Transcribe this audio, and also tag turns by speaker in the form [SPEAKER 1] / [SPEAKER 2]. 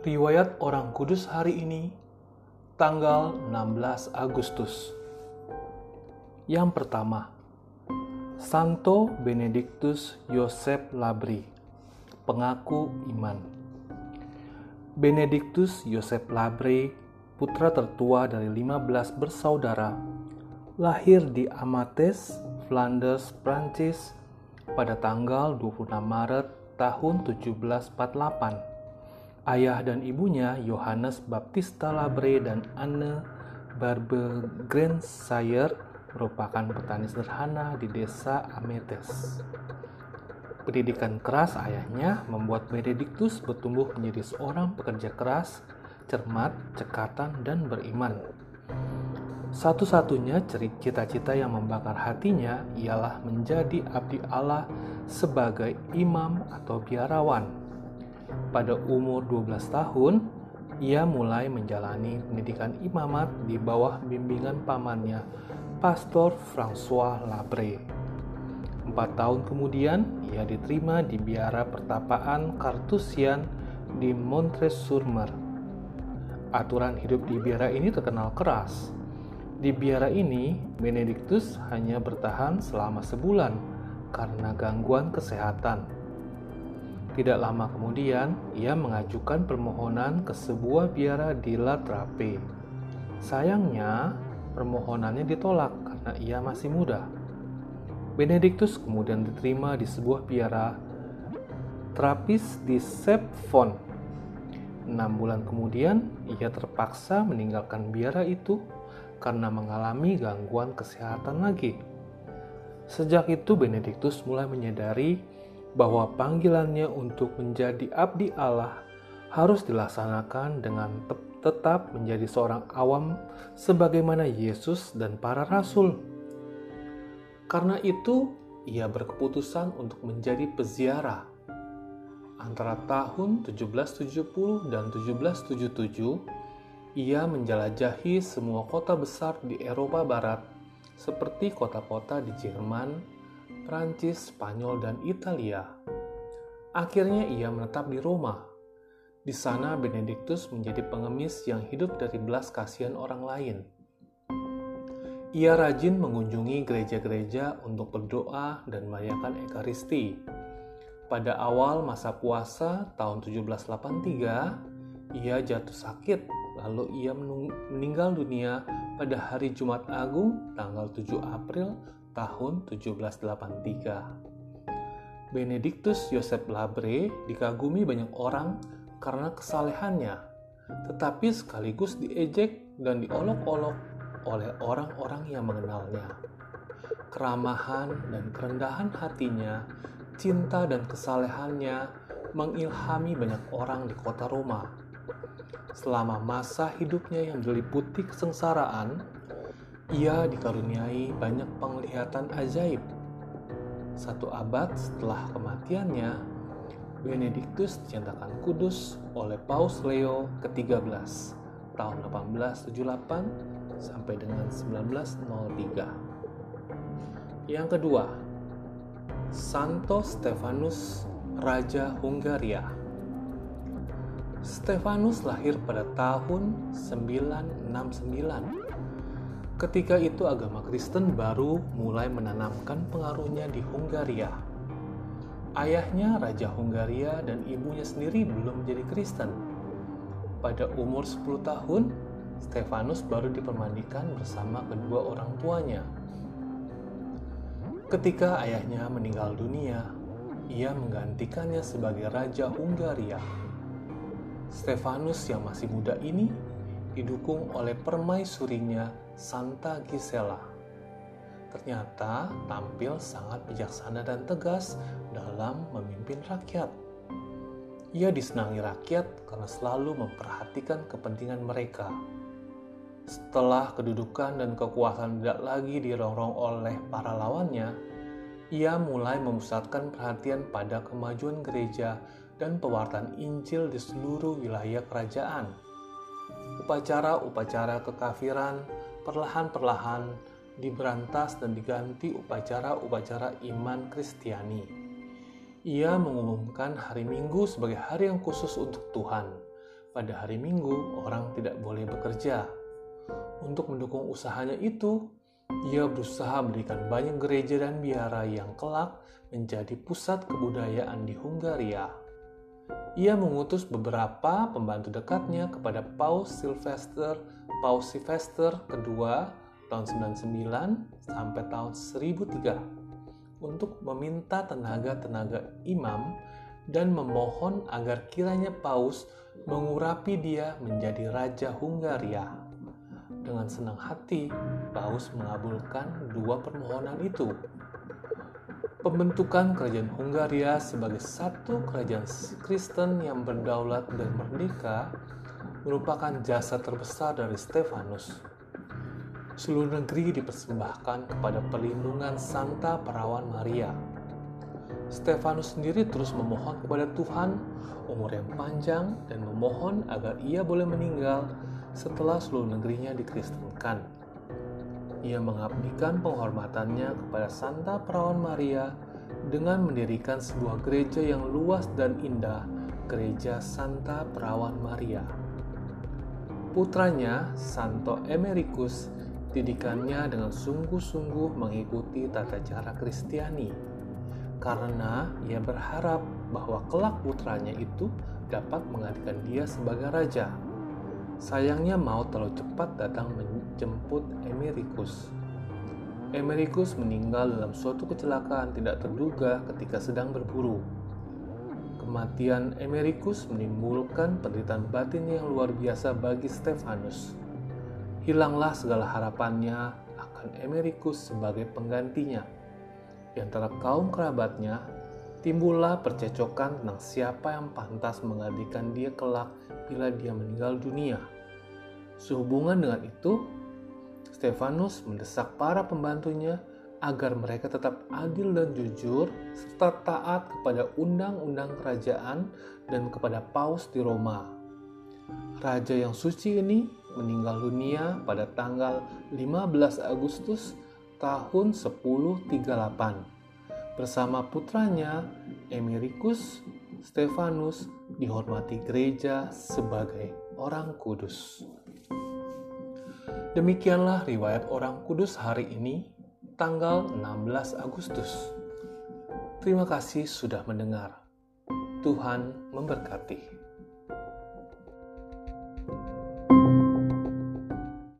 [SPEAKER 1] Riwayat Orang Kudus hari ini, tanggal 16 Agustus. Yang pertama, Santo Benedictus Yosef Labri, pengaku iman. Benedictus Yosef Labri, putra tertua dari 15 bersaudara, lahir di Amates, Flanders, Prancis pada tanggal 26 Maret tahun 1748 Ayah dan ibunya Yohanes Baptista Labre dan Anne Barbe Grandsire merupakan petani sederhana di desa Ametes. Pendidikan keras ayahnya membuat Benedictus bertumbuh menjadi seorang pekerja keras, cermat, cekatan, dan beriman. Satu-satunya cita-cita yang membakar hatinya ialah menjadi abdi Allah sebagai imam atau biarawan pada umur 12 tahun, ia mulai menjalani pendidikan imamat di bawah bimbingan pamannya, Pastor François Labre. Empat tahun kemudian, ia diterima di biara pertapaan Kartusian di Montreux-sur-Mer. Aturan hidup di biara ini terkenal keras. Di biara ini, Benedictus hanya bertahan selama sebulan karena gangguan kesehatan tidak lama kemudian, ia mengajukan permohonan ke sebuah biara di La Trappe. Sayangnya, permohonannya ditolak karena ia masih muda. Benedictus kemudian diterima di sebuah biara Trapis di Sepfon. Enam bulan kemudian, ia terpaksa meninggalkan biara itu karena mengalami gangguan kesehatan lagi. Sejak itu, Benedictus mulai menyadari bahwa panggilannya untuk menjadi abdi Allah harus dilaksanakan dengan tetap menjadi seorang awam sebagaimana Yesus dan para rasul. Karena itu, ia berkeputusan untuk menjadi peziarah. Antara tahun 1770 dan 1777, ia menjelajahi semua kota besar di Eropa Barat, seperti kota-kota di Jerman, Prancis, Spanyol, dan Italia. Akhirnya ia menetap di Roma. Di sana Benedictus menjadi pengemis yang hidup dari belas kasihan orang lain. Ia rajin mengunjungi gereja-gereja untuk berdoa dan merayakan Ekaristi. Pada awal masa puasa tahun 1783, ia jatuh sakit lalu ia meninggal dunia pada hari Jumat Agung tanggal 7 April tahun 1783. Benedictus Yosef Labre dikagumi banyak orang karena kesalehannya, tetapi sekaligus diejek dan diolok-olok oleh orang-orang yang mengenalnya. Keramahan dan kerendahan hatinya, cinta dan kesalehannya mengilhami banyak orang di kota Roma. Selama masa hidupnya yang diliputi kesengsaraan, ia dikaruniai banyak penglihatan ajaib. Satu abad setelah kematiannya, Benedictus dinyatakan kudus oleh Paus Leo ke-13 tahun 1878 sampai dengan 1903. Yang kedua, Santo Stefanus Raja Hungaria. Stefanus lahir pada tahun 969 Ketika itu agama Kristen baru mulai menanamkan pengaruhnya di Hungaria. Ayahnya Raja Hungaria dan ibunya sendiri belum menjadi Kristen. Pada umur 10 tahun, Stefanus baru dipermandikan bersama kedua orang tuanya. Ketika ayahnya meninggal dunia, ia menggantikannya sebagai Raja Hungaria. Stefanus yang masih muda ini didukung oleh permaisurinya Santa Gisela. Ternyata tampil sangat bijaksana dan tegas dalam memimpin rakyat. Ia disenangi rakyat karena selalu memperhatikan kepentingan mereka. Setelah kedudukan dan kekuasaan tidak lagi dirongrong oleh para lawannya, ia mulai memusatkan perhatian pada kemajuan gereja dan pewartaan Injil di seluruh wilayah kerajaan upacara-upacara kekafiran perlahan-perlahan diberantas dan diganti upacara-upacara iman Kristiani. Ia mengumumkan hari Minggu sebagai hari yang khusus untuk Tuhan, pada hari Minggu orang tidak boleh bekerja. Untuk mendukung usahanya itu, ia berusaha mendirikan banyak gereja dan biara yang kelak menjadi pusat kebudayaan di Hungaria. Ia mengutus beberapa pembantu dekatnya kepada Paus Sylvester, Paus Sylvester kedua tahun 99 sampai tahun 1003 untuk meminta tenaga-tenaga imam dan memohon agar kiranya Paus mengurapi dia menjadi Raja Hungaria. Dengan senang hati, Paus mengabulkan dua permohonan itu. Pembentukan kerajaan Hungaria sebagai satu kerajaan Kristen yang berdaulat dan merdeka merupakan jasa terbesar dari Stefanus. Seluruh negeri dipersembahkan kepada perlindungan Santa Perawan Maria Stefanus sendiri terus memohon kepada Tuhan umur yang panjang dan memohon agar ia boleh meninggal setelah seluruh negerinya dikristenkan. Ia mengabdikan penghormatannya kepada Santa Perawan Maria dengan mendirikan sebuah gereja yang luas dan indah, Gereja Santa Perawan Maria. Putranya, Santo Emericus, didikannya dengan sungguh-sungguh mengikuti tata cara Kristiani karena ia berharap bahwa kelak putranya itu dapat menggantikan dia sebagai raja. Sayangnya maut terlalu cepat datang menjemput Emericus. Emericus meninggal dalam suatu kecelakaan tidak terduga ketika sedang berburu. Kematian Emericus menimbulkan penderitaan batin yang luar biasa bagi Stefanus. Hilanglah segala harapannya akan Emericus sebagai penggantinya di antara kaum kerabatnya, timbullah percecokan tentang siapa yang pantas menggantikan dia kelak bila dia meninggal dunia. Sehubungan dengan itu, Stefanus mendesak para pembantunya agar mereka tetap adil dan jujur serta taat kepada undang-undang kerajaan dan kepada paus di Roma. Raja yang suci ini meninggal dunia pada tanggal 15 Agustus tahun 1038. Bersama putranya Emericus Stefanus dihormati gereja sebagai orang kudus. Demikianlah riwayat orang kudus hari ini, tanggal 16 Agustus. Terima kasih sudah mendengar. Tuhan memberkati.